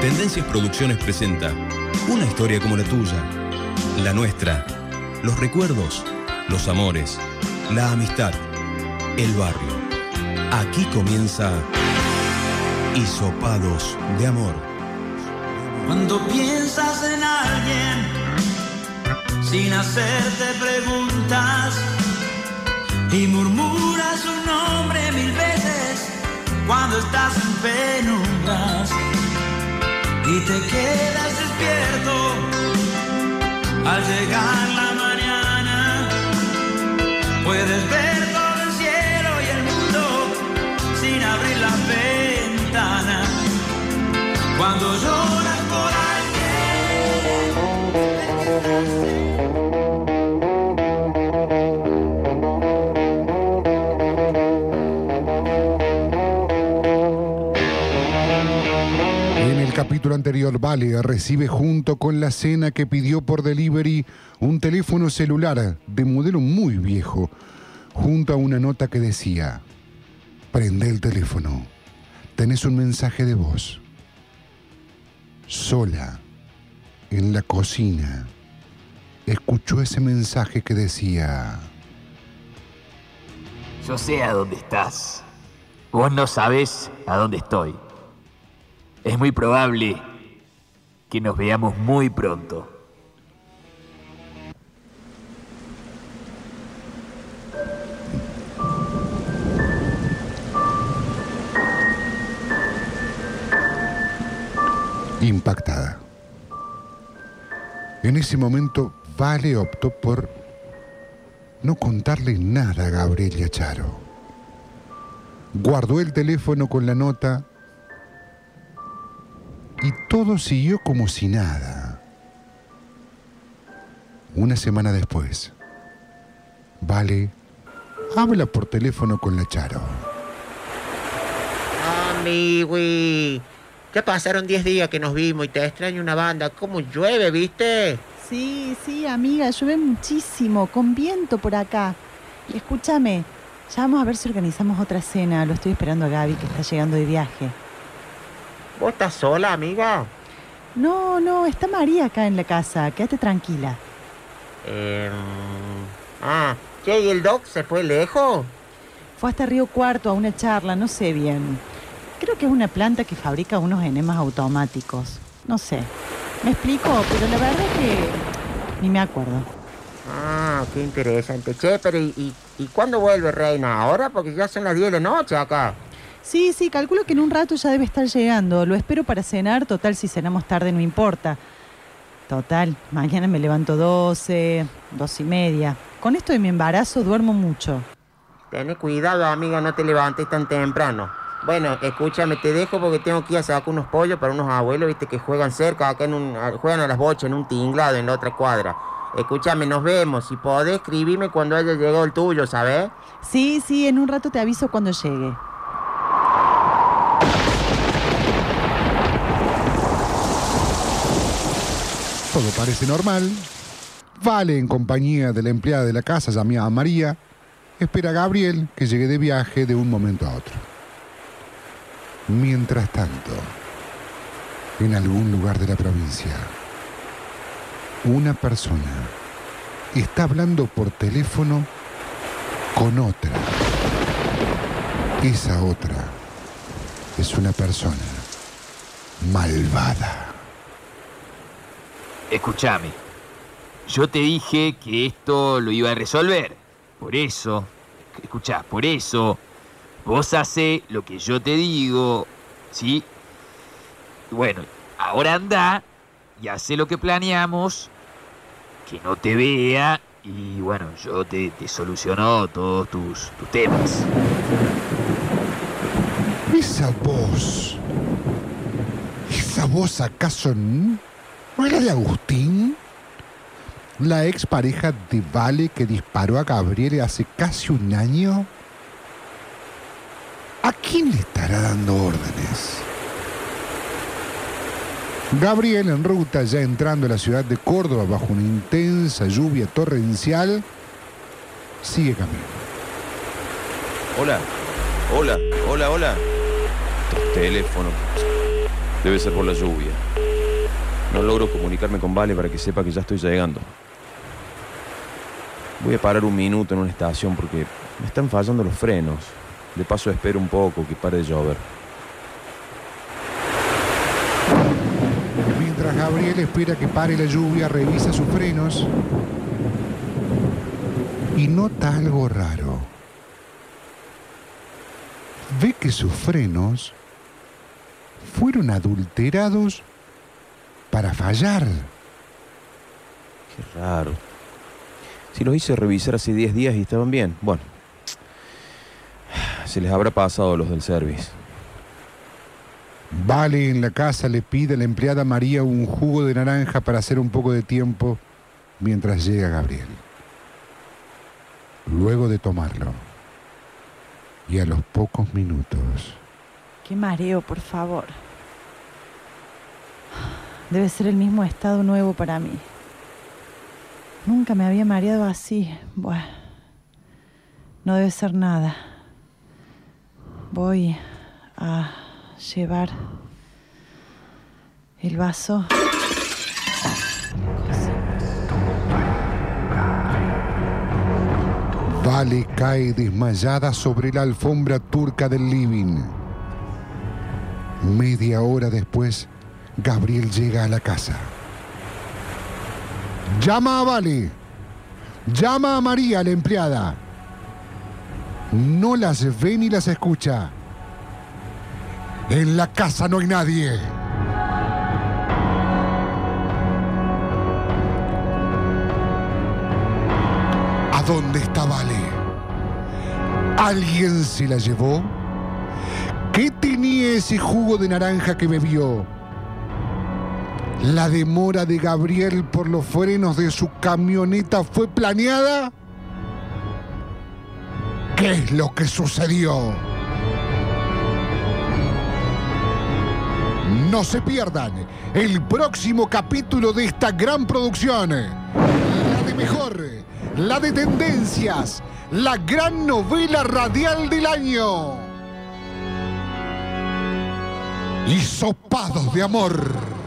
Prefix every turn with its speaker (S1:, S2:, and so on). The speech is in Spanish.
S1: Tendencias Producciones presenta una historia como la tuya, la nuestra, los recuerdos, los amores, la amistad, el barrio. Aquí comienza Hisopados de Amor.
S2: Cuando piensas en alguien sin hacerte preguntas y murmuras su nombre mil veces cuando estás en penumbras y te quedas despierto al llegar la mañana. Puedes ver todo el cielo y el mundo sin abrir la ventana. Cuando lloras
S3: capítulo anterior, Vale recibe junto con la cena que pidió por delivery un teléfono celular de modelo muy viejo, junto a una nota que decía, prende el teléfono, tenés un mensaje de voz. Sola, en la cocina, escuchó ese mensaje que decía,
S4: Yo sé a dónde estás. Vos no sabés a dónde estoy. Es muy probable que nos veamos muy pronto.
S3: impactada. En ese momento, Vale optó por no contarle nada a Gabriel y Charo. Guardó el teléfono con la nota y todo siguió como si nada. Una semana después, Vale habla por teléfono con la Charo.
S5: Amigui, ya pasaron 10 días que nos vimos y te extraño una banda. ¿Cómo llueve, viste?
S6: Sí, sí, amiga, llueve muchísimo, con viento por acá. Y escúchame, ya vamos a ver si organizamos otra cena. Lo estoy esperando a Gaby, que está llegando de viaje.
S5: ¿Vos estás sola, amiga?
S6: No, no, está María acá en la casa. Quédate tranquila.
S5: Eh, ah, ¿qué? ¿Y el doc se fue lejos?
S6: Fue hasta Río Cuarto a una charla, no sé bien. Creo que es una planta que fabrica unos enemas automáticos. No sé. Me explico, pero la verdad es que ni me acuerdo.
S5: Ah, qué interesante. Che, pero ¿y, y, y cuándo vuelve Reina? ¿Ahora? Porque ya son las 10 de la noche acá.
S6: Sí, sí, calculo que en un rato ya debe estar llegando. Lo espero para cenar. Total, si cenamos tarde no importa. Total, mañana me levanto 12, dos y media. Con esto de mi embarazo duermo mucho.
S5: Tené cuidado, amiga, no te levantes tan temprano. Bueno, escúchame, te dejo porque tengo que ir a sacar unos pollos para unos abuelos, viste, que juegan cerca, acá en un, juegan a las bochas en un tinglado en la otra cuadra. Escúchame, nos vemos. Si podés, escribime cuando haya llegado el tuyo, ¿sabes?
S6: Sí, sí, en un rato te aviso cuando llegue.
S3: Parece normal. Vale, en compañía de la empleada de la casa llamada María, espera a Gabriel que llegue de viaje de un momento a otro. Mientras tanto, en algún lugar de la provincia, una persona está hablando por teléfono con otra. Esa otra es una persona malvada.
S4: Escúchame. Yo te dije que esto lo iba a resolver. Por eso, escuchá, por eso, vos hace lo que yo te digo, ¿sí? Bueno, ahora anda y hace lo que planeamos, que no te vea y bueno, yo te, soluciono todos tus, temas.
S3: Esa voz. ¿Esa voz acaso n- no era de Agustín? La expareja de Vale que disparó a Gabriel hace casi un año. ¿A quién le estará dando órdenes? Gabriel en ruta ya entrando a la ciudad de Córdoba bajo una intensa lluvia torrencial, sigue camino.
S7: Hola, hola, hola, hola. Estos teléfonos. Debe ser por la lluvia. No logro comunicarme con Vale para que sepa que ya estoy llegando. Voy a parar un minuto en una estación porque me están fallando los frenos. De paso espero un poco que pare de llover.
S3: Mientras Gabriel espera que pare la lluvia, revisa sus frenos y nota algo raro. Ve que sus frenos fueron adulterados para fallar.
S7: Qué raro. Si los hice revisar hace 10 días y estaban bien. Bueno, se les habrá pasado a los del service.
S3: Vale en la casa le pide a la empleada María un jugo de naranja para hacer un poco de tiempo mientras llega Gabriel. Luego de tomarlo, y a los pocos minutos,
S6: Qué mareo, por favor. Debe ser el mismo estado nuevo para mí. Nunca me había mareado así. Bueno, no debe ser nada. Voy a llevar el vaso.
S3: Vale cae desmayada sobre la alfombra turca del living. Media hora después, Gabriel llega a la casa. Llama a Vale. Llama a María, la empleada. No las ve ni las escucha. En la casa no hay nadie. ¿A dónde está Vale? ¿Alguien se la llevó? ¿Qué tenía ese jugo de naranja que bebió? ¿La demora de Gabriel por los frenos de su camioneta fue planeada? ¿Qué es lo que sucedió? No se pierdan el próximo capítulo de esta gran producción. La de mejor, la de tendencias, la gran novela radial del año. Hisopados de amor.